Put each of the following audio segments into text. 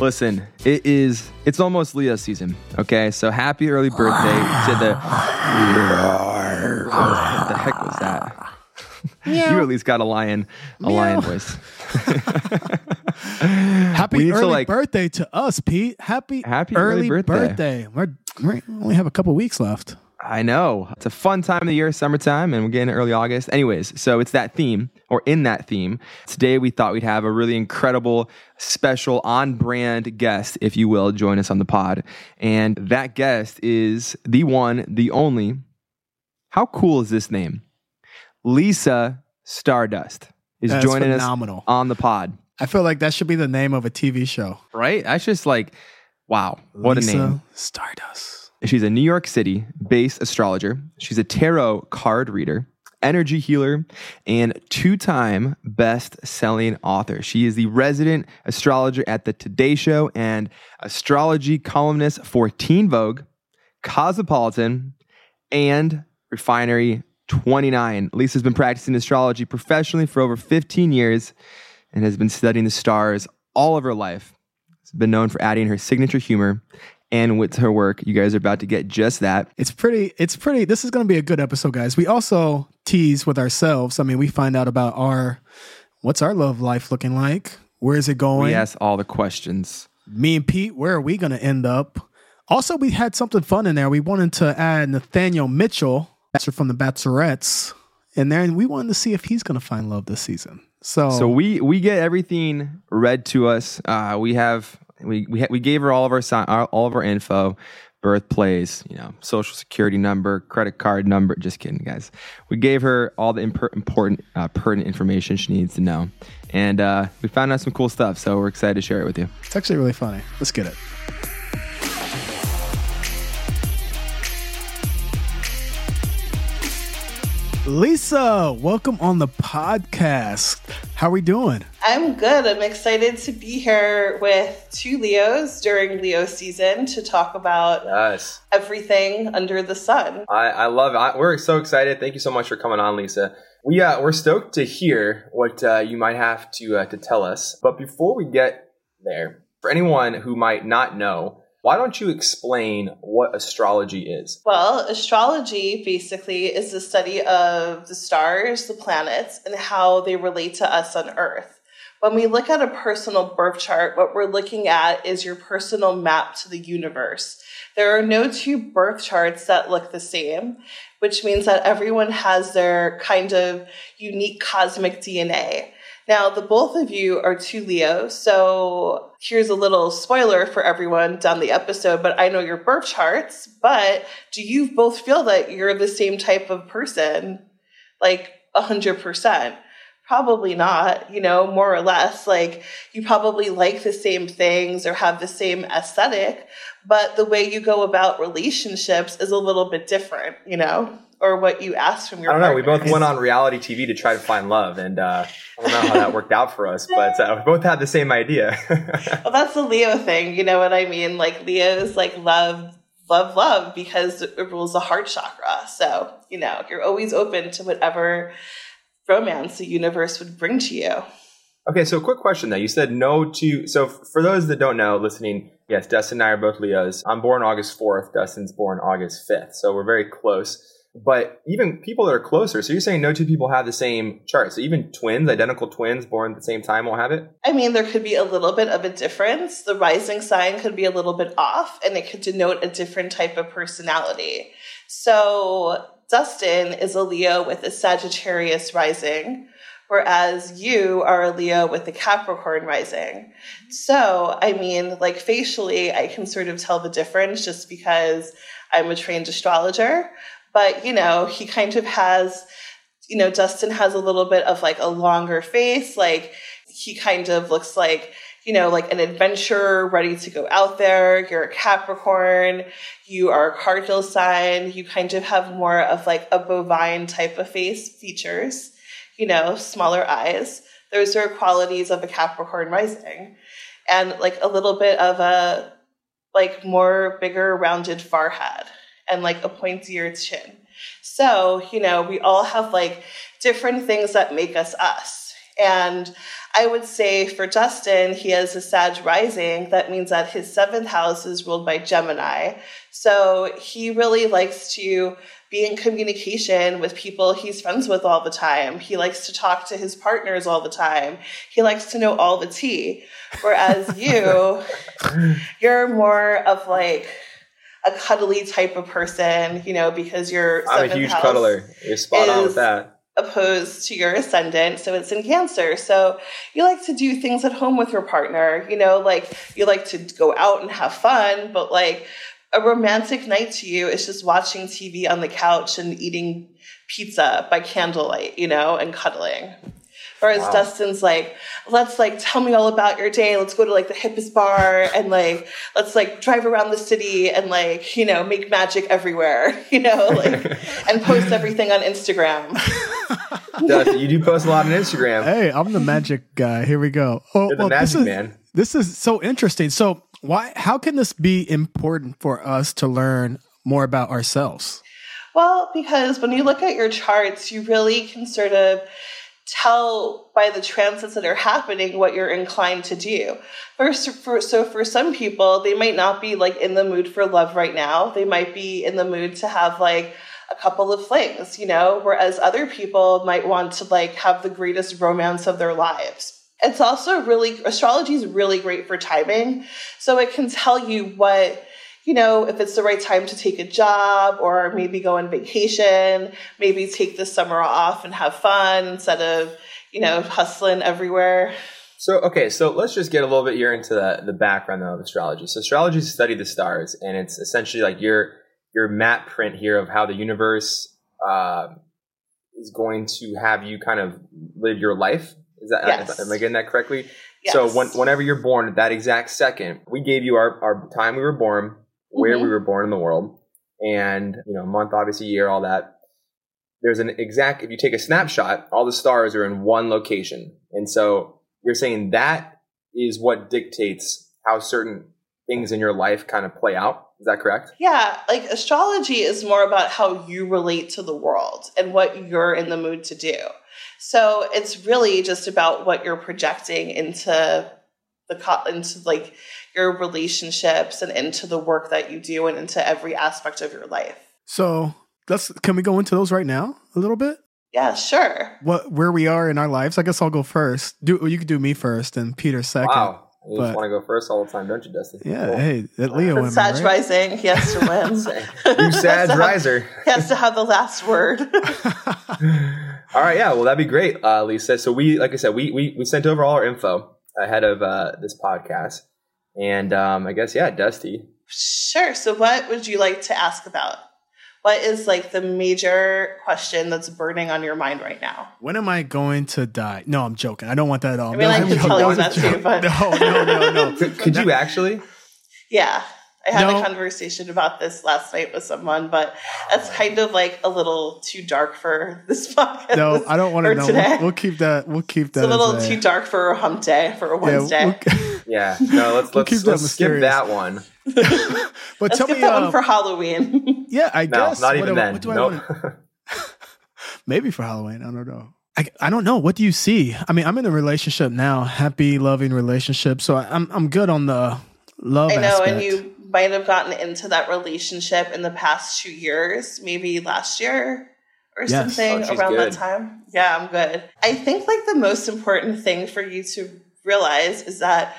Listen, it is it's almost Leo season. Okay, so happy early birthday to the. what the heck was that? you at least got a lion, a lion voice. Happy need to, early like- birthday to us, Pete. Happy, Happy early birthday. We're, we only have a couple weeks left. I know. It's a fun time of the year, summertime, and we're getting early August. Anyways, so it's that theme, or in that theme. Today, we thought we'd have a really incredible, special, on brand guest, if you will, join us on the pod. And that guest is the one, the only. How cool is this name? Lisa Stardust is That's joining phenomenal. us on the pod, I feel like that should be the name of a TV show. right? That's just like, wow, what Lisa a name. Stardust. She's a New York City based astrologer. She's a tarot card reader, energy healer, and two time best selling author. She is the resident astrologer at the Today Show and astrology columnist for Teen Vogue, Cosmopolitan, and Refinery 29. Lisa's been practicing astrology professionally for over 15 years and has been studying the stars all of her life. She's been known for adding her signature humor and with her work. You guys are about to get just that. It's pretty, it's pretty, this is going to be a good episode, guys. We also tease with ourselves. I mean, we find out about our, what's our love life looking like? Where is it going? We ask all the questions. me and Pete, where are we going to end up? Also, we had something fun in there. We wanted to add Nathaniel Mitchell, that's from the Bachelorettes, in there, and we wanted to see if he's going to find love this season. So, So we we get everything read to us. Uh, we have we we, we gave her all of our, si- our all of our info, birthplace, you know, social security number, credit card number. Just kidding, guys. We gave her all the imp- important uh, pertinent information she needs to know, and uh, we found out some cool stuff. So we're excited to share it with you. it's actually really funny. Let's get it. Lisa, welcome on the podcast. How are we doing? I'm good. I'm excited to be here with two Leos during Leo season to talk about Yes. everything under the sun. I, I love it. I, we're so excited. Thank you so much for coming on, Lisa. We uh, we're stoked to hear what uh, you might have to uh, to tell us. But before we get there, for anyone who might not know, why don't you explain what astrology is? Well, astrology basically is the study of the stars, the planets, and how they relate to us on Earth. When we look at a personal birth chart, what we're looking at is your personal map to the universe. There are no two birth charts that look the same, which means that everyone has their kind of unique cosmic DNA. Now, the both of you are two Leos, so here's a little spoiler for everyone down the episode, but I know your birth charts, but do you both feel that you're the same type of person? Like 100%? Probably not, you know, more or less. Like, you probably like the same things or have the same aesthetic, but the way you go about relationships is a little bit different, you know, or what you ask from your I don't know. We both went on reality TV to try to find love, and uh, I don't know how that worked out for us, but uh, we both had the same idea. Well, that's the Leo thing. You know what I mean? Like Leo's like love, love, love because it rules the heart chakra. So, you know, you're always open to whatever romance the universe would bring to you. Okay, so a quick question though. You said no to. So for those that don't know, listening, yes, Dustin and I are both Leos. I'm born August 4th. Dustin's born August 5th. So we're very close. But even people that are closer, so you're saying no two people have the same chart. So even twins, identical twins born at the same time, won't have it? I mean, there could be a little bit of a difference. The rising sign could be a little bit off, and it could denote a different type of personality. So, Dustin is a Leo with a Sagittarius rising, whereas you are a Leo with a Capricorn rising. So, I mean, like facially, I can sort of tell the difference just because I'm a trained astrologer. But, you know, he kind of has, you know, Dustin has a little bit of like a longer face. Like, he kind of looks like, you know, like an adventurer ready to go out there. You're a Capricorn. You are a cardinal sign. You kind of have more of like a bovine type of face features, you know, smaller eyes. Those are qualities of a Capricorn rising. And like a little bit of a like more bigger rounded forehead and like a pointier chin. So, you know, we all have like different things that make us us. And I would say for Justin, he has a Sag rising. That means that his seventh house is ruled by Gemini. So he really likes to be in communication with people he's friends with all the time. He likes to talk to his partners all the time. He likes to know all the tea. Whereas you, you're more of like, a cuddly type of person, you know, because you're I'm a huge cuddler. You're spot on with that. Opposed to your ascendant, so it's in Cancer. So you like to do things at home with your partner, you know, like you like to go out and have fun, but like a romantic night to you is just watching TV on the couch and eating pizza by candlelight, you know, and cuddling. Whereas wow. Dustin's like, let's like tell me all about your day. Let's go to like the hippest bar and like let's like drive around the city and like, you know, make magic everywhere, you know, like and post everything on Instagram. Dustin, you do post a lot on Instagram. Hey, I'm the magic guy. Here we go. Oh, You're the well, magic this is, man. This is so interesting. So why how can this be important for us to learn more about ourselves? Well, because when you look at your charts, you really can sort of tell by the transits that are happening what you're inclined to do. First, for, so for some people, they might not be like in the mood for love right now. They might be in the mood to have like a couple of flings, you know, whereas other people might want to like have the greatest romance of their lives. It's also really, astrology is really great for timing. So it can tell you what you know, if it's the right time to take a job or maybe go on vacation, maybe take the summer off and have fun instead of, you know, hustling everywhere. So, okay, so let's just get a little bit here into the, the background of astrology. So, astrology is study the stars, and it's essentially like your your map print here of how the universe uh, is going to have you kind of live your life. That yes. am I getting that correctly? Yes. So, when, whenever you're born, at that exact second, we gave you our, our time we were born, where mm-hmm. we were born in the world, and you know, month, obviously, year, all that. There's an exact. If you take a snapshot, all the stars are in one location, and so you're saying that is what dictates how certain things in your life kind of play out. Is that correct? Yeah, like astrology is more about how you relate to the world and what you're in the mood to do. So it's really just about what you're projecting into the into like your relationships and into the work that you do and into every aspect of your life. So let's can we go into those right now a little bit? Yeah, sure. What where we are in our lives? I guess I'll go first. Do you could do me first and Peter second. Wow. You but, just want to go first all the time, don't you, Dustin? Yeah, cool. hey, at Leo women, Sag right? rising, he has to win. you Sag riser. he has to have the last word. all right, yeah, well, that'd be great, uh, Lisa. So we, like I said, we we we sent over all our info ahead of uh, this podcast. And um, I guess, yeah, Dusty. Sure. So, what would you like to ask about? What is like the major question that's burning on your mind right now? When am I going to die? No, I'm joking. I don't want that at all. I mean, no, I can tell you that too, but no, no, no, no. could, could you actually? Yeah. I had no. a conversation about this last night with someone, but that's kind of like a little too dark for this podcast. No, I don't want to know. We'll, we'll, keep that. We'll keep that. It's a little a, too dark for a hump day for a Wednesday. Yeah, we'll, yeah. no, let's we'll let's, let's skip that one. but let's tell skip me that uh, one for Halloween. yeah, I no, guess. not even what, then. What do nope. I want? Maybe for Halloween. I don't know. I, I don't know. What do you see? I mean, I'm in a relationship now, happy, loving relationship. So I'm I'm good on the love. I know, aspect. and you might have gotten into that relationship in the past two years, maybe last year or yes. something oh, around good. that time. Yeah, I'm good. I think like the most important thing for you to realize is that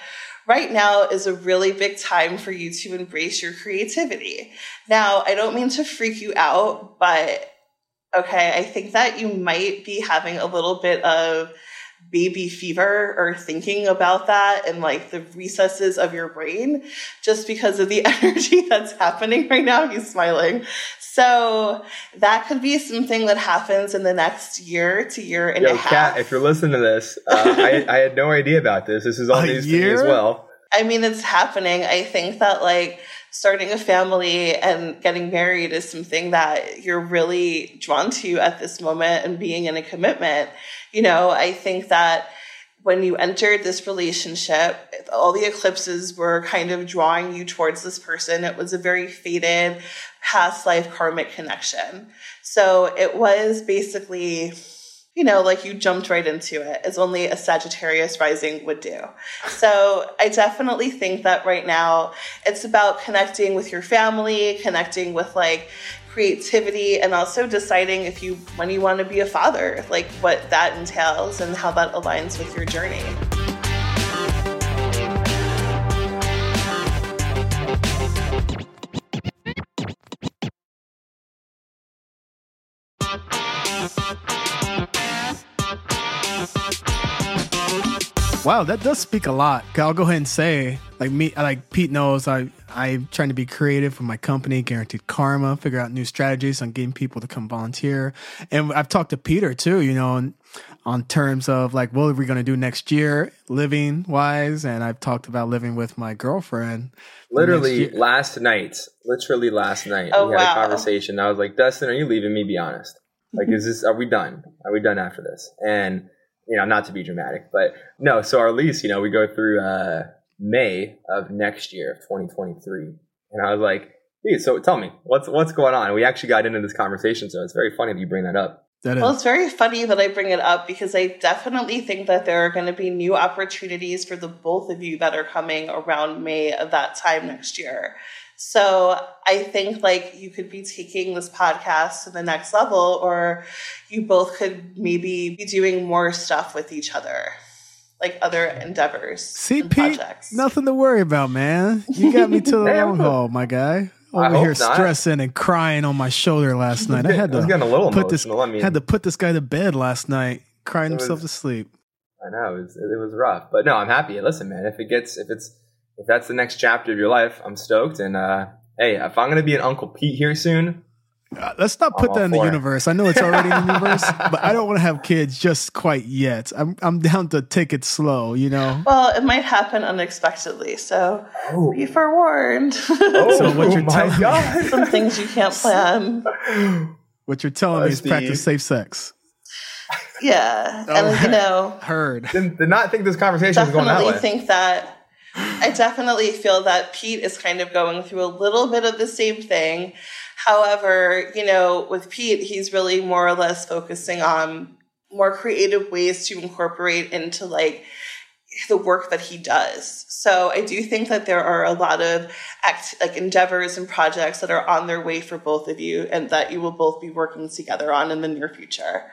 right now is a really big time for you to embrace your creativity. Now, I don't mean to freak you out, but okay, I think that you might be having a little bit of baby fever or thinking about that in like the recesses of your brain just because of the energy that's happening right now. He's smiling. So that could be something that happens in the next year to year and Yo, a half. Kat, if you're listening to this, uh, I, I had no idea about this. This is all A news to me as well. I mean, it's happening. I think that like starting a family and getting married is something that you're really drawn to at this moment and being in a commitment. You know, I think that when you entered this relationship, all the eclipses were kind of drawing you towards this person. It was a very faded past life karmic connection. So it was basically you know, like you jumped right into it, as only a Sagittarius rising would do. So I definitely think that right now it's about connecting with your family, connecting with like creativity, and also deciding if you, when you want to be a father, like what that entails and how that aligns with your journey. Wow, that does speak a lot. I'll go ahead and say, like me, like Pete knows, I I'm trying to be creative for my company, Guaranteed Karma, figure out new strategies on getting people to come volunteer. And I've talked to Peter too, you know, on, on terms of like what are we going to do next year, living wise. And I've talked about living with my girlfriend. Literally last night, literally last night, Oh, we had wow. a conversation. I was like, Dustin, are you leaving me? Be honest. Like, is this, are we done? Are we done after this? And, you know, not to be dramatic, but no. So our lease, you know, we go through, uh, May of next year of 2023. And I was like, dude, so tell me what's, what's going on? And we actually got into this conversation. So it's very funny that you bring that up. That is. Well, it's very funny that I bring it up because I definitely think that there are going to be new opportunities for the both of you that are coming around May of that time next year. So I think like you could be taking this podcast to the next level, or you both could maybe be doing more stuff with each other, like other endeavors. See, and Pete, projects. nothing to worry about, man. You got me to the long haul, my guy. I Over here not. stressing and crying on my shoulder last night. I had I was to getting a little put this. I mean, had to put this guy to bed last night, crying It was- himself to sleep. I know it was, it was rough, but no, I'm happy. Listen, man, if it gets, if it's, if that's the next chapter of your life, I'm stoked. And, uh, hey, if I'm going to be an Uncle Pete here soon, Uh, let's not put I'm that in the for it. universe. I know it's already in the universe, but I don't want to have kids just quite yet. I'm I'm down to take it slow, you know. Well, it might happen unexpectedly, so oh, be forewarned. oh So what you're my telling me- God. Some things you can't plan. What you're telling me is Steve. practice safe sex. Yeah, Oh, and you know. Heard. did, did not think this conversation was going that definitely way. think that I definitely feel that Pete is kind of going through a little bit of the same thing. However, you know, with Pete, he's really more or less focusing on more creative ways to incorporate into like the work that he does. So I do think that there are a lot of act like endeavors and projects that are on their way for both of you and that you will both be working together on in the near future.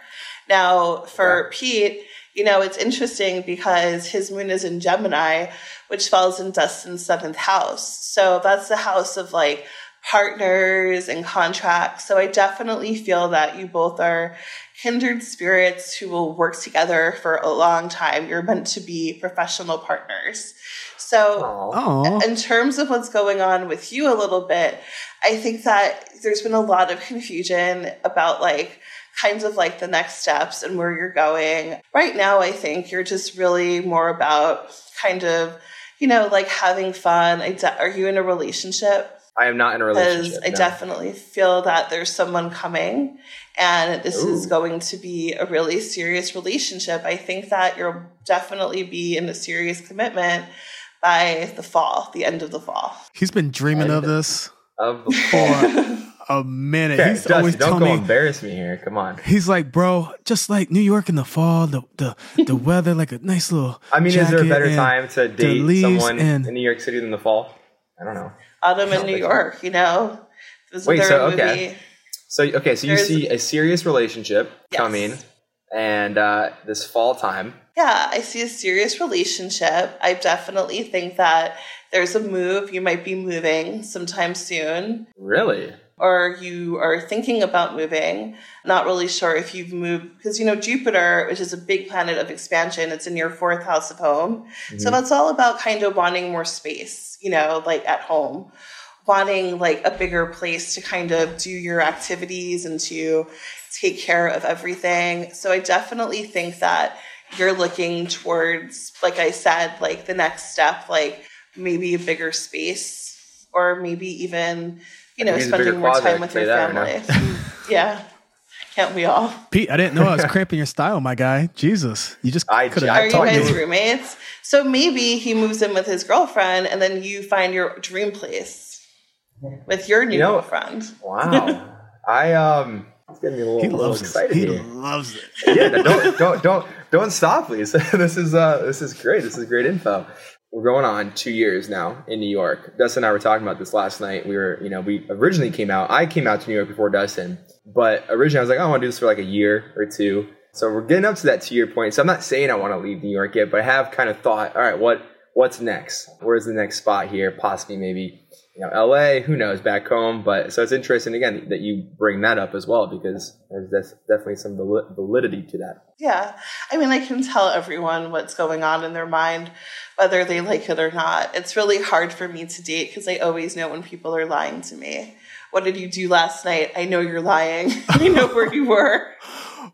Now, for Pete, you know, it's interesting because his moon is in Gemini, which falls in Dustin's seventh house. So that's the house of like partners and contracts. So I definitely feel that you both are kindred spirits who will work together for a long time. You're meant to be professional partners. So Aw. Oh, in terms of what's going on with you a little bit, I think that there's been a lot of confusion about like kinds of like the next steps and where you're going. Right now, I think you're just really more about kind of, you know, like having fun. Are you in a relationship? I am not in a Because relationship. I no. definitely feel that there's someone coming and this is going to be a really serious relationship. I think that you'll definitely be in a serious commitment by the fall, the end of the fall. he's been dreaming of this of the fall. for a minute. Okay, he's always Dustin, don't go me. embarrass me here. Come on. He's like, bro, just like New York in the fall, the the, the weather, like a nice little. I mean, is there a better time to date someone and- in New York City than the fall? I don't know. Autumn in New think so. York, you know? There's Wait, another so, movie. okay. So okay, so you see a serious relationship Yes. coming, and uh, this fall time. Yeah, I see a serious relationship. I definitely think that there's a move. You might be moving sometime soon. Really? Or you are thinking about moving, not really sure if you've moved, because you know, Jupiter, which is a big planet of expansion, it's in your fourth house of home. So mm-hmm. that's all about kind of wanting more space, you know, like at home, wanting like a bigger place to kind of do your activities and to take care of everything. So I definitely think that you're looking towards, like I said, like the next step, like maybe a bigger space or maybe even, you know, spending more time with your family. yeah. Can't we all? Pete, I didn't know I was cramping your style, my guy. Jesus, you just I, could have. Are you guys roommates? So maybe he moves in with his girlfriend, and then you find your dream place with your new you know, girlfriend. Wow, I um, it's getting me a little, he loves little excited. He here. loves it. yeah, don't don't don't don't stop, please. this is uh, this is great. This is great info we're going on two years now in New York. Dustin and I were talking about this last night. We were, you know, we originally came out. I came out to New York before Dustin, but originally I was like, I want to do this for like a year or two. So we're getting up to that two year point. So I'm not saying I want to leave New York yet, but I have kind of thought, all right, what what's next? Where's the next spot here? Possibly maybe you know LA. Who knows back home? But so it's interesting again that you bring that up as well because there's definitely some validity to that. Yeah, I mean, I can tell everyone what's going on in their mind whether they like it or not. It's really hard for me to date because I always know when people are lying to me. What did you do last night? I know you're lying. I know where you were.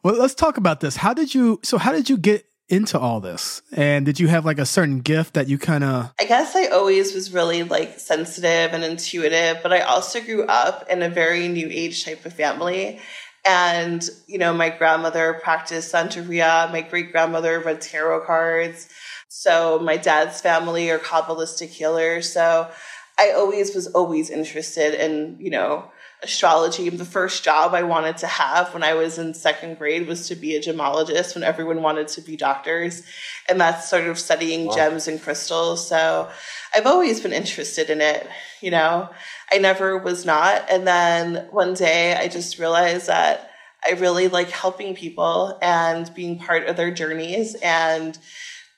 Well, let's talk about this. How did you so how did you get into all this? And did you have like a certain gift that you kind of I guess I always was really like sensitive and intuitive, but I also grew up in a very new age type of family. And, you know, my grandmother practiced Santeria, my great grandmother read tarot cards. So my dad's family are Kabbalistic healers. So I always was always interested in, you know, astrology. The first job I wanted to have when I was in second grade was to be a gemologist when everyone wanted to be doctors. And that's sort of studying wow. gems and crystals. So I've always been interested in it, you know. I never was not. And then one day I just realized that I really like helping people and being part of their journeys and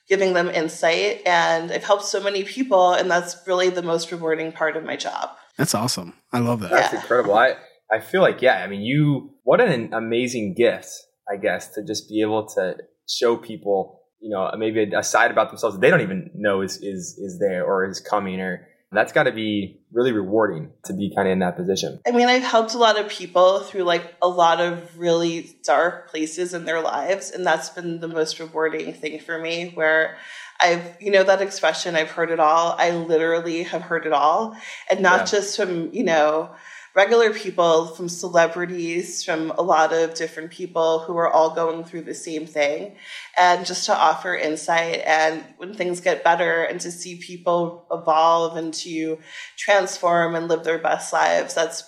giving them insight. And I've helped so many people, and that's really the most rewarding part of my job. That's awesome. I love that. That's yeah. incredible. I, I feel like, yeah, I mean, you, what an amazing gift, I guess, to just be able to show people, you know, maybe a side about themselves that they don't even know is, is, is there or is coming or, that's got to be really rewarding to be kind of in that position. I mean, I've helped a lot of people through like a lot of really dark places in their lives. And that's been the most rewarding thing for me, where I've, you know, that expression, I've heard it all. I literally have heard it all. And not yeah. just from, you know, regular people, from celebrities, from a lot of different people who are all going through the same thing. And just to offer insight and when things get better and to see people evolve and to transform and live their best lives, that's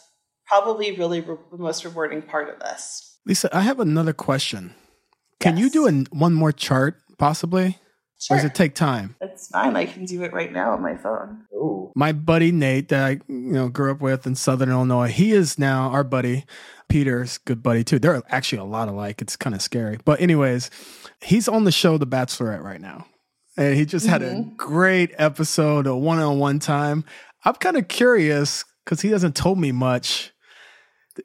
probably really re- the most rewarding part of this. Lisa, I have another question. Can yes. you do an, one more chart possibly? Sure. Or does it take time? It's fine. I can do it right now on my phone. Ooh. My buddy Nate that I you know grew up with in Southern Illinois, he is now our buddy. Peter's good buddy too. They're actually a lot alike. It's kind of scary. But anyways, he's on the show The Bachelorette right now. And he just mm-hmm. had a mm-hmm. great episode, a one-on-one time. I'm kind of curious because he hasn't told me much.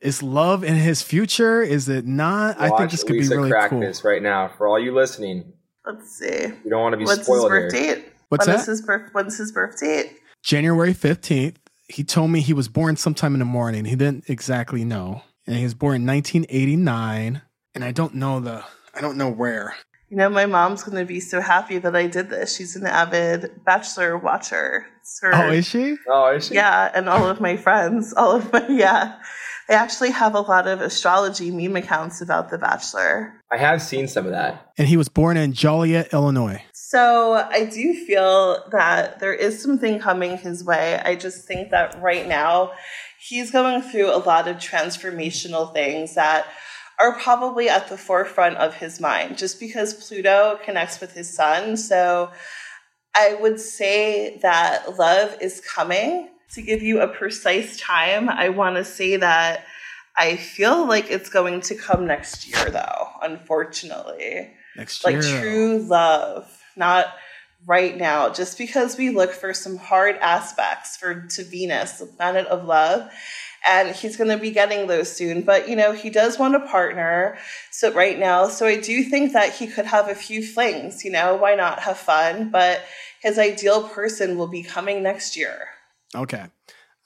Is love in his future? Is it not? Watch I think this could Lisa be really crack cool. This right now for all you listening. Let's see. You don't want to be What's spoiled his birth here. date? What's when that? His birth, when's his birth date? January 15th. He told me he was born sometime in the morning. He didn't exactly know. And he was born in 1989. And I don't know the, I don't know where. You know, my mom's going to be so happy that I did this. She's an avid Bachelor watcher. Her, oh, is she? Oh, is she? Yeah. And all of my friends, all of my, yeah. I actually have a lot of astrology meme accounts about The Bachelor. I have seen some of that. And he was born in Joliet, Illinois. So I do feel that there is something coming his way. I just think that right now he's going through a lot of transformational things that are probably at the forefront of his mind just because Pluto connects with his sun. So I would say that love is coming to give you a precise time, I want to say that I feel like it's going to come next year, though, unfortunately. Next year. Like true love, not right now, just because we look for some hard aspects for to Venus, the planet of love. And he's going to be getting those soon. But, you know, he does want a partner. So, right now, so I do think that he could have a few flings. You know, why not have fun? But his ideal person will be coming next year. Okay.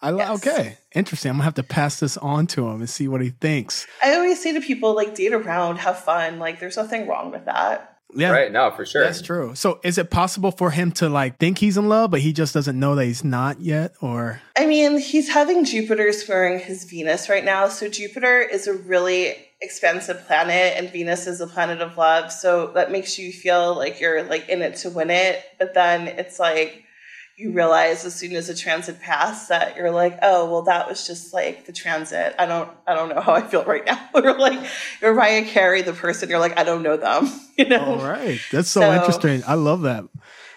I Yes. okay. Interesting. I'm gonna have to pass this on to him and see what he thinks. I always say to people, like, date around, have fun. Like, there's nothing wrong with that. Yeah, Right? No, for sure. that's true. So, is it possible for him to like think he's in love, but he just doesn't know that he's not yet? Or I mean, he's having Jupiter squaring his Venus right now. So Jupiter is a really expensive planet and Venus is a planet of love. So that makes you feel like you're like in it to win it. But then it's like you realize as soon as a transit passed that you're like, oh, well, that was just like the transit. I don't, I don't know how I feel right now. or like Mariah Carey, the person, you're like, I don't know them. You know, all right, that's so, So- interesting. I love that.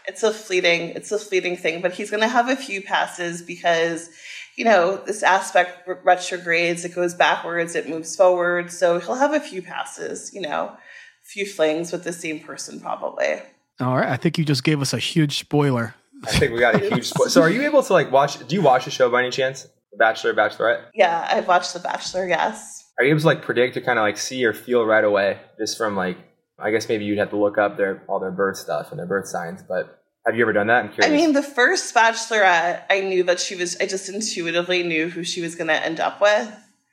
it's a fleeting it's a fleeting thing but he's going to have a few passes because you know this aspect r- retrogrades it goes backwards it moves forward so he'll have a few passes you know a few flings with the same person probably All right, I think you just gave us a huge spoiler. I think we got a huge. So, are you able to like watch? Do you watch the show by any chance? The Bachelor, Bachelorette. yeah i've watched the bachelor yes Are you able to like predict or kind of like see or feel right away just from like? I guess maybe you'd have to look up their all their birth stuff and their birth signs. But have you ever done that? I'm curious. i mean the first bachelorette i knew that she was i just intuitively knew who she was going to end up with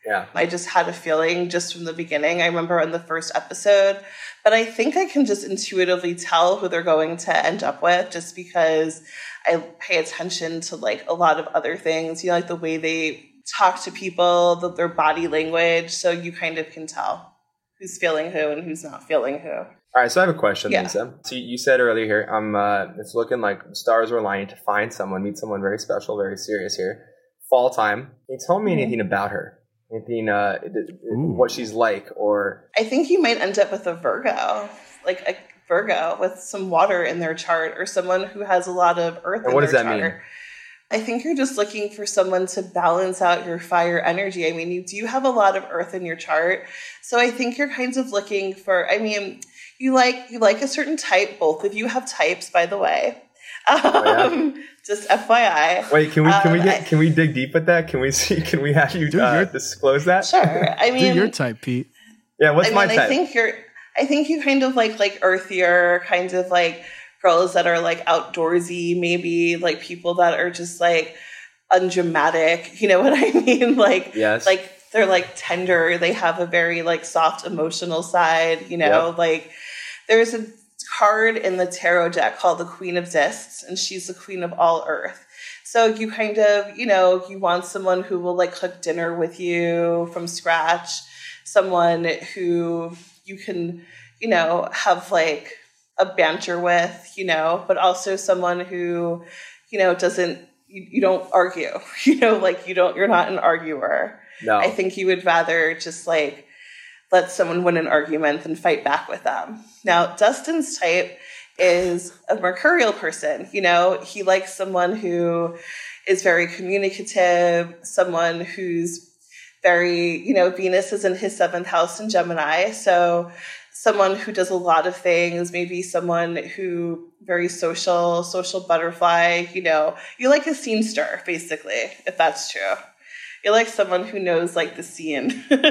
yeah. I just had a feeling just from the beginning. I remember in the first episode, but I think I can just intuitively tell who they're going to end up with just because I pay attention to like a lot of other things, you know, like the way they talk to people, the, their body language. So you kind of can tell who's feeling who and who's not feeling who. All right, so I have a question, Yeah. Lisa. So you said earlier here, um, uh, it's looking like stars are aligning to find someone, meet someone very special, very serious here. Fall time. Can you tell me Mhm. anything about her? Anything, uh, d- d- Ooh. what she's like, or I think you might end up with a Virgo, like a Virgo with some water in their chart, or someone who has a lot of earth. And in what does their that mean? I think you're just looking for someone to balance out your fire energy. I mean, you do have a lot of earth in your chart, so I think you're kind of looking for. I mean, you like you like a certain type. Both of you have types, by the way. Um, Oh, yeah? Just FYI. wait, can we can we Um, get I- can we dig deep at that? Can we see? Can we have you uh, disclose that? Sure. I Do mean, your type, Pete. Yeah, what's I my mean, type? I think you're. I think you kind of like like earthier, kind of like girls that are like outdoorsy, maybe like people that are just like undramatic. You know what I mean? Like yes. like they're like tender. They have a very like soft emotional side. You know, like there's a card in the tarot deck called the Queen of Discs, and she's the queen of all earth. So you kind of, you know, you want someone who will like cook dinner with you from scratch, someone who you can, you know, have like a banter with, you know, but also someone who, you know, doesn't you, you don't argue, you know, like you don't you're not an arguer. no. I think you would rather just like let someone win an argument than fight back with them. Now, Dustin's type is a mercurial person. You know, he likes someone who is very communicative, someone who's very, you know, Venus is in his seventh house in Gemini. So, someone who does a lot of things, maybe someone who very social, social butterfly, you know, you like a seamster, basically, if that's true. You're like someone who knows like the scene. like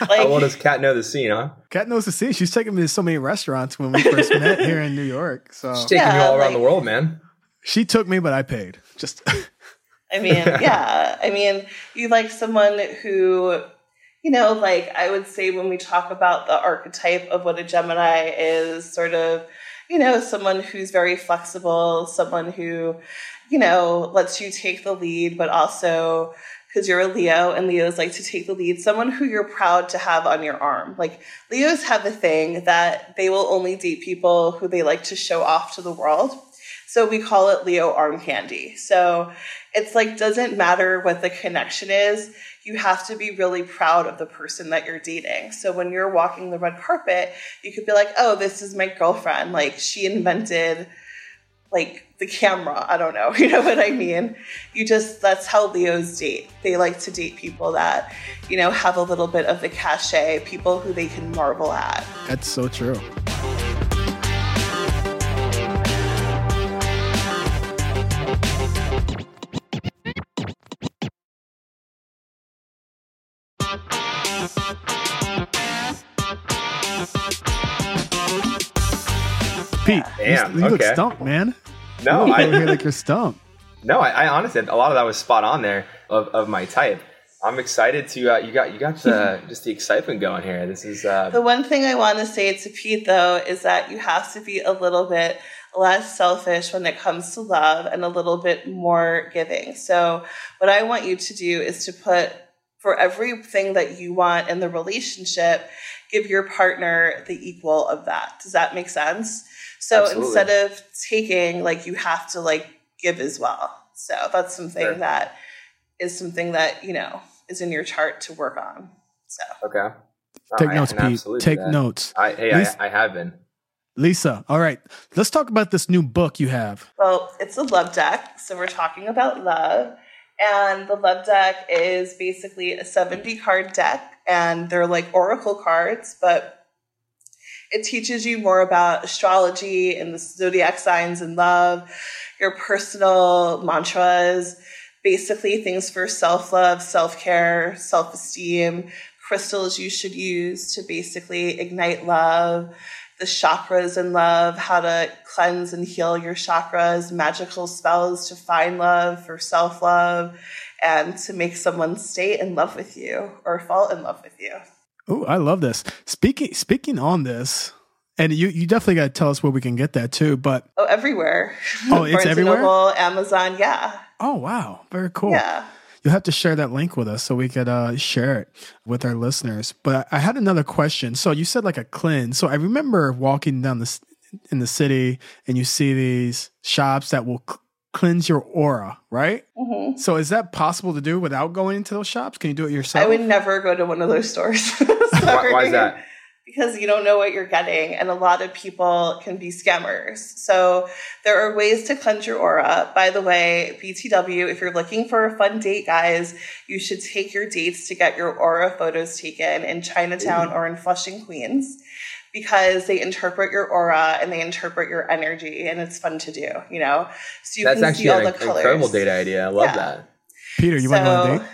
How well does Kat know the scene, huh? Kat knows the scene. She's taken me to so many restaurants when we first met here in New York. So She's taking Yeah, you all around like- the world, man. she took me, but I paid. Just I mean, yeah. I mean, you like someone who, you know, like I would say when we talk about the archetype of what a Gemini is, sort of, you know, someone who's very flexible, someone who, you know, lets you take the lead, but also because you're a Leo and Leos like to take the lead, someone who you're proud to have on your arm. Like Leos have the thing that they will only date people who they like to show off to the world. So we call it Leo arm candy. So it's like doesn't matter what the connection is you have to be really proud of the person that you're dating so when you're walking the red carpet you could be like oh this is my girlfriend like she invented like the camera i don't know you know what i mean you just that's how leos date they like to date people that you know have a little bit of the cachet people who they can marvel at that's so true. Pete, you- Damn, you, look okay. stumped, man. No, you I, over here like you're stumped. No, I, I honestly, a lot of that was spot on there. of, of my type. I'm excited to uh, you got you got the just the excitement going here. This is uh, the one thing I want to say to Pete though is that you have to be a little bit less selfish when it comes to love and a little bit more giving. So what I want you to do is to put for everything that you want in the relationship, give your partner the equal of that. Does that make sense? So Absolutely. instead of taking, like you have to like give as well. So that's something sure. that is something that, you know, is in your chart to work on. So okay. Take notes, Pete. Take notes. I, hey, Lisa, I, I have been. Lisa, all right. Let's talk about this new book you have. Well, it's a love deck. So we're talking about love. And the love deck is basically a 70 card deck. And they're like oracle cards, but it teaches you more about astrology and the zodiac signs and love, your personal mantras basically things for self love, self care, self esteem, crystals you should use to basically ignite love, the chakras in love, how to cleanse and heal your chakras, magical spells to find love for self love, and to make someone stay in love with you or fall in love with you. Oh, I love this. Speaking speaking on this, and you, you definitely got to tell us where we can get that too. But oh, everywhere. Oh, it's everywhere. Noble, Amazon, yeah. Oh wow, very cool. Yeah. You'll have to share that link with us so we could uh, share it with our listeners. But I had another question. So you said like a cleanse. So I remember walking down this in the city, and you see these shops that will cleanse your aura, right? Mm-hmm. So is that possible to do without going into those shops? Can you do it yourself? I would never go to one of those stores. why, why is that? because you don't know what you're getting and a lot of people can be scammers. So there are ways to cleanse your aura. By the way, BTW, if you're looking for a fun date, guys, you should take your dates to get your aura photos taken in Chinatown Ooh. or in Flushing, Queens. Because they interpret your aura and they interpret your energy, and it's fun to do, you know. So you That's can see all the colors. incredible date idea. I love yeah. that. Peter, you so, want to go on a date?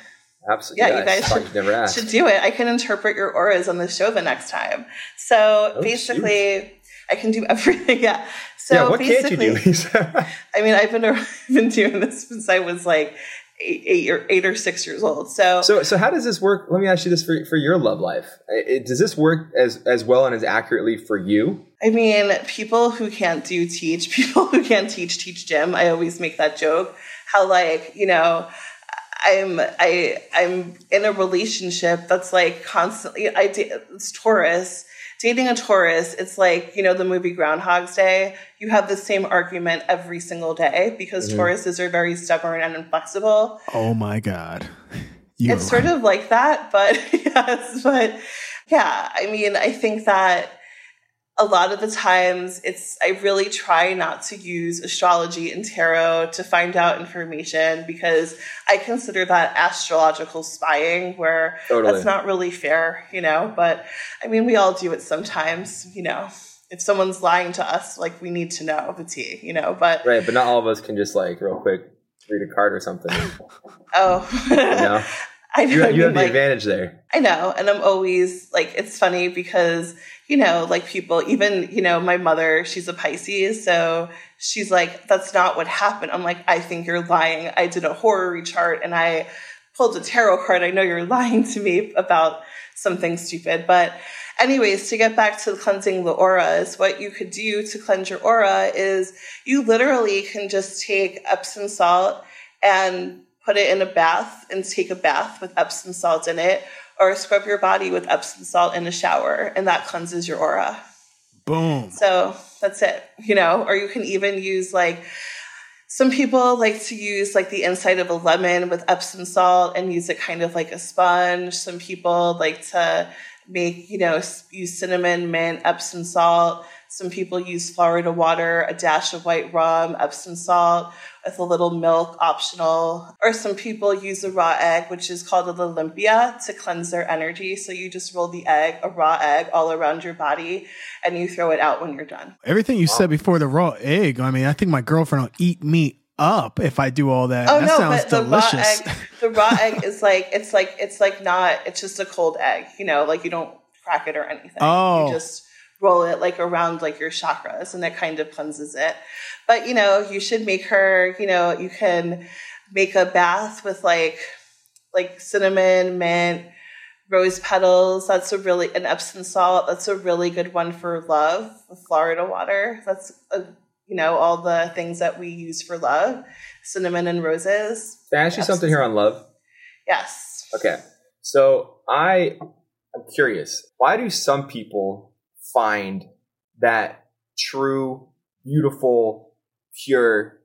Absolutely. Yeah, you guys should, should, do it. I can interpret your auras on the show the next time. So oh, basically, shoot. I can do everything. Yeah. So yeah, what can't you do, Lisa? I mean, I've been been doing this since I was like eight, eight, or eight or six years old. So, so, so how does this work? Let me ask you this for for your love life. It, does this work as as well and as accurately for you? I mean, people who can't do teach, people who can't teach teach gym. I always make that joke. How like you know I'm I I'm in a relationship that's like constantly I it's Taurus dating a Taurus it's like you know the movie Groundhog's Day you have the same argument every single day because mm-hmm. Tauruses are very stubborn and inflexible. Oh my god. You're it's right. sort of like that but yes but yeah I mean I think that a lot of the times it's i really try not to use astrology and tarot to find out information because i consider that astrological spying where totally. that's not really fair you know? But i mean we all do it sometimes you know? If someone's lying to us like we need to know the tea you know? But right but not all of us can just like real quick read a card or something. Oh. You know I know. You, you have the like, advantage there. I know. And I'm always like, it's funny because, you know, like people, even, you know, my mother, she's a Pisces. So she's like, that's not what happened. I'm like, I think you're lying. I did a horary chart and I pulled a tarot card. I know you're lying to me about something stupid. But, anyways, to get back to cleansing the auras, what you could do to cleanse your aura is you literally can just take Epsom salt and put it in a bath and take a bath with Epsom salt in it, or scrub your body with Epsom salt in a shower, and that cleanses your aura. Boom. So that's it, you know, or you can even use like, some people like to use like the inside of a lemon with Epsom salt and use it kind of like a sponge. Some people like to make, you know, use cinnamon, mint, Epsom salt. Some people use Florida water, a dash of white rum, Epsom salt, with a little milk optional. Or some people use a raw egg, which is called a limpia, to cleanse their energy. So you just roll the egg, a raw egg, all around your body, and you throw it out when you're done. Everything you wow. said before the raw egg, I mean, I think my girlfriend will eat me up if I do all that. Oh that no, sounds but delicious. The raw egg, the raw egg is like it's like it's like not. It's just a cold egg. You know, like you don't crack it or anything. Oh, you just roll it like around like your chakras and that kind of cleanses it. But you know, you should make her, you know, you can make a bath with like like cinnamon, mint, rose petals. That's a really an Epsom salt. That's a really good one for love. Florida water. That's a, you know all the things that we use for love. Cinnamon and roses. Can I ask you something here on love? Yes. Okay. So I I'm curious. Why do some people find that true, beautiful, pure,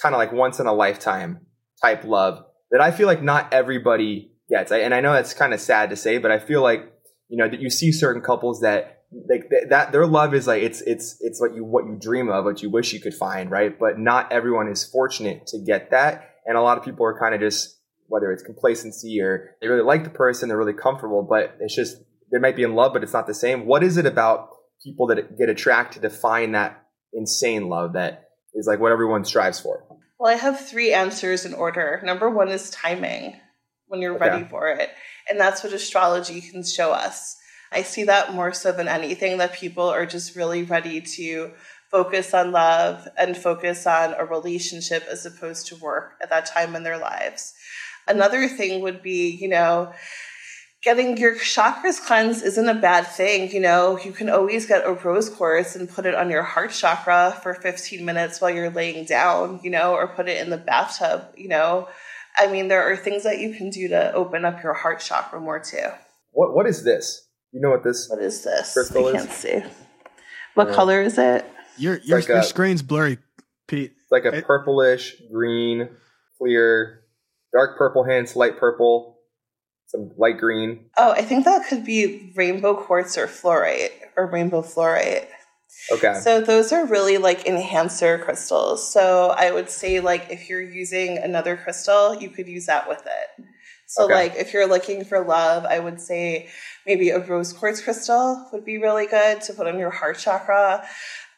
kind of like once in a lifetime type love that I feel like not everybody gets? I, and I know that's kind of sad to say, but I feel like you know that you see certain couples that like that their love is like it's it's it's what you what you dream of, what you wish you could find, right? But not everyone is fortunate to get that, and a lot of people are kind of just whether it's complacency or they really like the person, they're really comfortable, but it's just they might be in love, but it's not the same. What is it about people that get attracted to find that insane love that is like what everyone strives for? Well, I have three answers in order. Number one is timing when you're okay. ready for it. And that's what astrology can show us. I see that more so than anything that people are just really ready to focus on love and focus on a relationship as opposed to work at that time in their lives. Another thing would be, you know, getting your chakras cleansed isn't a bad thing. You know, you can always get a rose quartz and put it on your heart chakra for 15 minutes while you're laying down, you know, or put it in the bathtub, you know. I mean, there are things that you can do to open up your heart chakra more too. What What is this? You know what this? What is this? I can't see. What yeah. color is it? Your your, like your a, screen's blurry, Pete. It's like a it, purplish green, clear dark purple hints, light purple, some light green. Oh, I think that could be rainbow quartz or fluorite or rainbow fluorite. Okay. So those are really like enhancer crystals. So I would say like if you're using another crystal, you could use that with it. So okay. like if you're looking for love, I would say maybe a rose quartz crystal would be really good to put on your heart chakra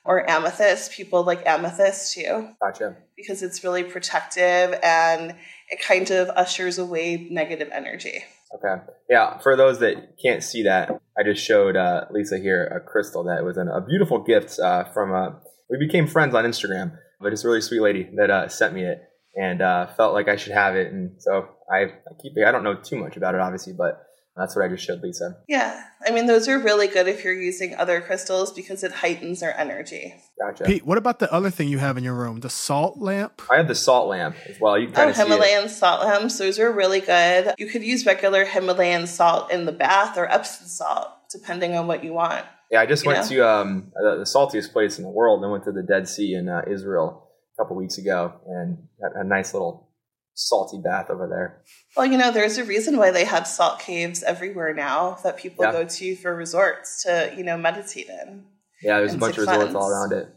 or amethyst. People like amethyst too. Gotcha. Because it's really protective and it kind of ushers away negative energy. Okay. Yeah. For those that can't see that, I just showed uh, Lisa here a crystal that was an, a beautiful gift uh, from. Uh, we became friends on Instagram, but it's a really sweet lady that uh, sent me it and uh, felt like I should have it, and so I, I keep it. I don't know too much about it, obviously, but that's what I just showed Lisa. Yeah. I mean, those are really good if you're using other crystals because it heightens their energy. Gotcha. Pete, what about the other thing you have in your room? The salt lamp? I have the salt lamp as well. You can oh, Himalayan salt lamps. Those are really good. You could use regular Himalayan salt in the bath or Epsom salt, depending on what you want. Yeah, I just you went know? to um, the, the, saltiest place in the world. I went to the Dead Sea in uh, Israel a couple weeks ago and had a nice little salty bath over there. Well, you know, there's a reason why they have salt caves everywhere now that people yeah. go to for resorts to, you know, meditate in. Yeah, there's a bunch of resorts all around it.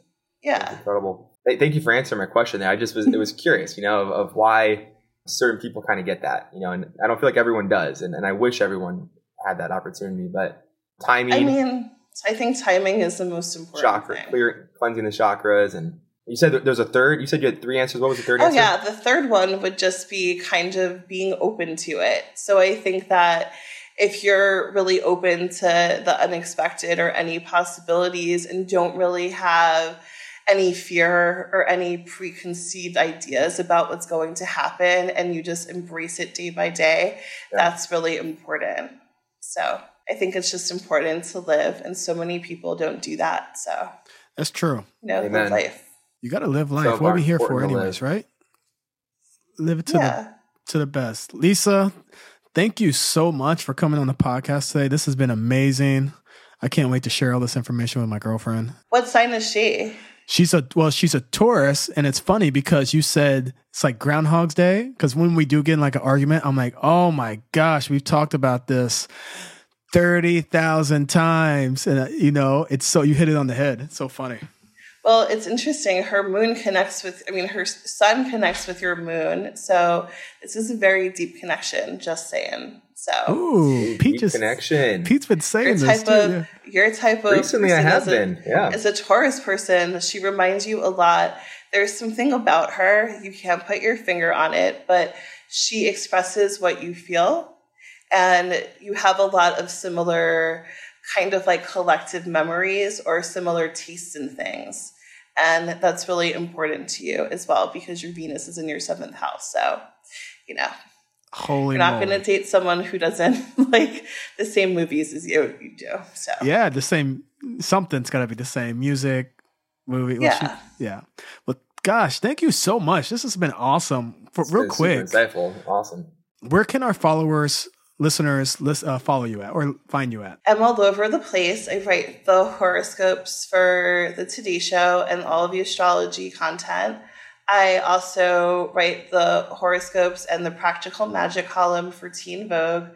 Yeah. incredible. Hey, thank you for answering my question there. I just was it was curious, you know, of, of why certain people kind of get that, you know, and I don't feel like everyone does, and, and I wish everyone had that opportunity, but timing. I mean, I think timing is the most important. Chakra, thing. clear, cleansing the chakras and you said there's a third. You said you had three answers. What was the third oh, answer? yeah. The third one would just be kind of being open to it. So I think that if you're really open to the unexpected or any possibilities and don't really have any fear or any preconceived ideas about what's going to happen and you just embrace it day by day, yeah. that's really important. So I think it's just important to live, and so many people don't do that. So that's true. You know, life. You got to live life. So what are we here for, anyways? Right? Live it to yeah. the to the best. Lisa, thank you so much for coming on the podcast today. This has been amazing. I can't wait to share all this information with my girlfriend. What sign is she? She's a well, she's a Taurus, and it's funny because you said it's like Groundhog's Day. Because when we do get in like an argument, I'm like, oh my gosh, we've talked about this thirty thousand times, and uh, you know, it's so you hit it on the head. It's so funny. Well, it's interesting. Her moon connects with, I mean, her sun connects with your moon. So this is a very deep connection, just saying. So, Ooh, Pete just, connection. Pete's been saying your type this. Of, yeah. Your type of recently, I have been. Yeah, as a Taurus person, she reminds you a lot. There's something about her you can't put your finger on it, but she expresses what you feel, and you have a lot of similar kind of like collective memories or similar tastes in things. And that's really important to you as well because your Venus is in your seventh house. So, you know. Holy You're not going to date someone who doesn't like the same movies as you, you do. So Yeah, the same. Something's got to be the same. Music, movie. Yeah. you- yeah. But gosh, thank you so much. This has been awesome. For It's real quick, super insightful. Awesome. where can our followers, listeners, list, uh, follow you at or find you at? I'm all over the place. I write the horoscopes for the Today Show and all of the astrology content. I also write the horoscopes and the practical magic column for Teen Vogue.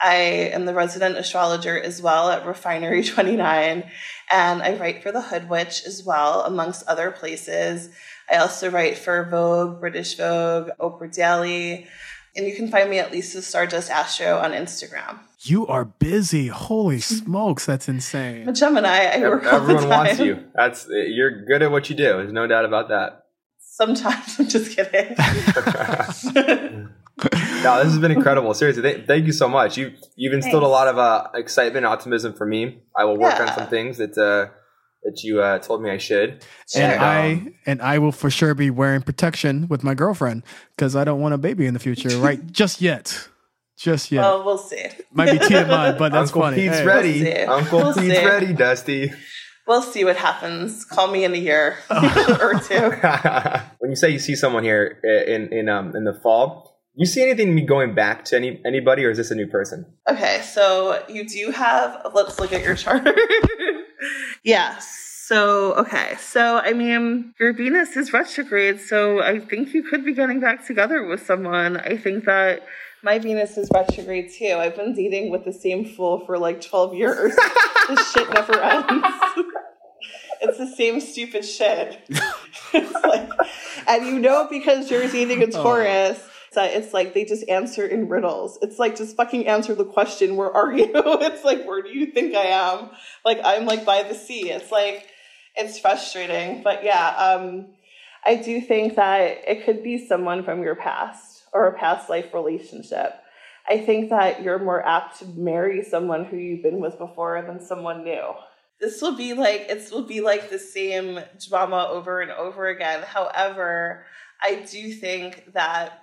I am the resident astrologer as well at Refinery 29, and I write for the Hoodwitch as well, amongst other places. I also write for Vogue, British Vogue, Oprah Daily, and you can find me at Lisa Stardust Astro on Instagram. You are busy. Holy smokes, that's insane. I'm a Gemini. I work all the Everyone wants you. That's you're good at what you do. There's no doubt about that. Sometimes I'm just kidding. no, this has been incredible. Seriously, th- thank you so much. You you've instilled a lot of uh, excitement, and optimism for me. I will work on some things that uh, that you uh, told me I should. And Sure. I and I will for sure be wearing protection with my girlfriend because I don't want a baby in the future, right? Just yet. Just yet. Well, we'll see. Might be TMI, but that's Uncle funny. Pete's Hey. ready. We'll. Uncle We'll Pete's see. ready, Dusty. We'll see what happens. Call me in a year Oh. or two. when you say you see someone here uh, in in um in the fall, you see anything me going back to any anybody, or is this a new person? Okay, so you do have. Let's look at your chart. Yes. So okay, so I mean, your Venus is retrograde, so I think you could be getting back together with someone. I think that my Venus is retrograde too. I've been dating with the same fool for like twelve years. this shit never ends. it's the same stupid shit. it's like, and you know because you're dating a oh. Taurus. That it's like they just answer in riddles. It's like just fucking answer the question, where are you? It's like, where do you think I am? Like I'm like by the sea. It's like it's frustrating. But yeah, um, I do think that it could be someone from your past or a past life relationship. I think that you're more apt to marry someone who you've been with before than someone new. This will be like it will be like the same drama over and over again. However, I do think that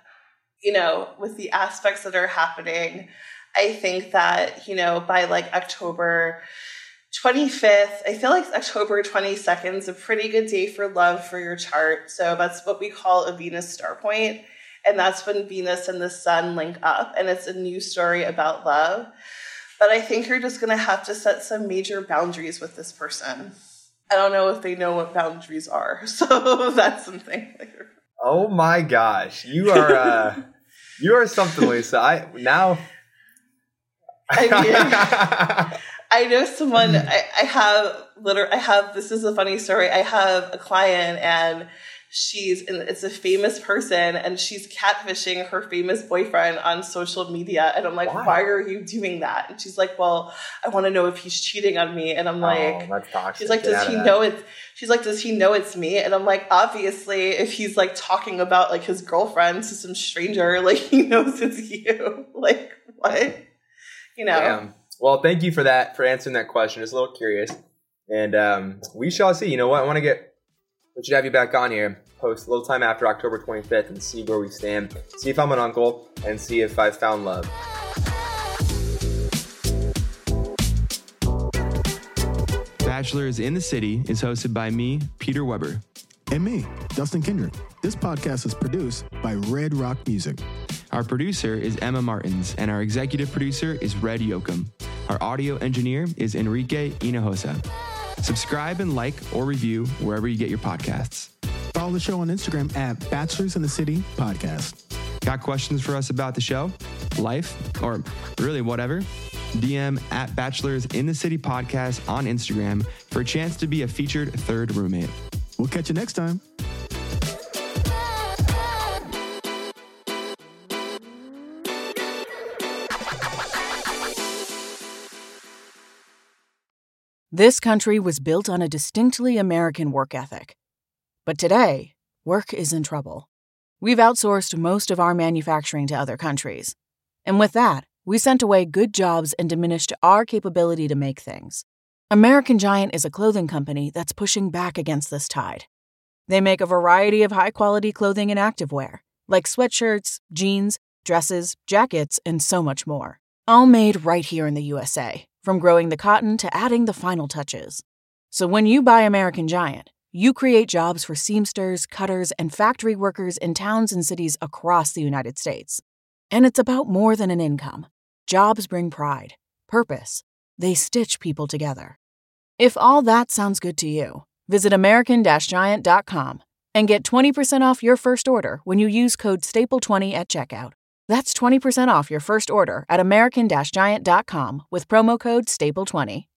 you know, with the aspects that are happening, I think that, you know, by like October 25th, I feel like October 22nd is a pretty good day for love for your chart. So that's what we call a Venus star point. And that's when Venus and the sun link up, and it's a new story about love. But I think you're just gonna have to set some major boundaries with this person. I don't know if they know what boundaries are, so that's something. Oh my gosh, you are uh, you are something, Lisa. I now. I mean, I know someone. I, I have literally. I have. This is a funny story. I have a client, and she's. And it's a famous person, and she's catfishing her famous boyfriend on social media. And I'm like, Why? why, are you doing that? And she's like, well, I want to know if he's cheating on me. And I'm like. oh, that's toxic. She's like, does he know it's? She's like, does he know it's me? And I'm like, obviously, if he's like talking about like his girlfriend to some stranger, like he knows it's you. Like what? You know? Damn. Well, thank you for that for answering that question. Just a little curious, and um, we shall see. You know what? I want to get. We should have you back on here. Post a little time after October 25th and see where we stand. See if I'm an uncle and see if I've found love. Bachelors in the City is hosted by me, Peter Weber. And me, Dustin Kendrick. This podcast is produced by Red Rock Music. Our producer is Emma Martins, and our executive producer is Red Yoakum. Our audio engineer is Enrique Hinojosa. Subscribe and like or review wherever you get your podcasts. Follow the show on Instagram at Bachelors in the City Podcast. Got questions for us about the show, life, or really whatever? DM at Bachelors in the City Podcast on Instagram for a chance to be a featured third roommate. We'll catch you next time. This country was built on a distinctly American work ethic. But today, work is in trouble. We've outsourced most of our manufacturing to other countries. And with that, we sent away good jobs and diminished our capability to make things. American Giant is a clothing company that's pushing back against this tide. They make a variety of high quality clothing and activewear, like sweatshirts, jeans, dresses, jackets, and so much more. All made right here in the USA, from growing the cotton to adding the final touches. So when you buy American Giant, you create jobs for seamsters, cutters, and factory workers in towns and cities across the United States. And it's about more than an income. Jobs bring pride, purpose. They stitch people together. If all that sounds good to you, visit American-Giant.com and get 20% off your first order when you use code STAPLE20 at checkout. That's 20% off your first order at American-Giant.com with promo code STAPLE20.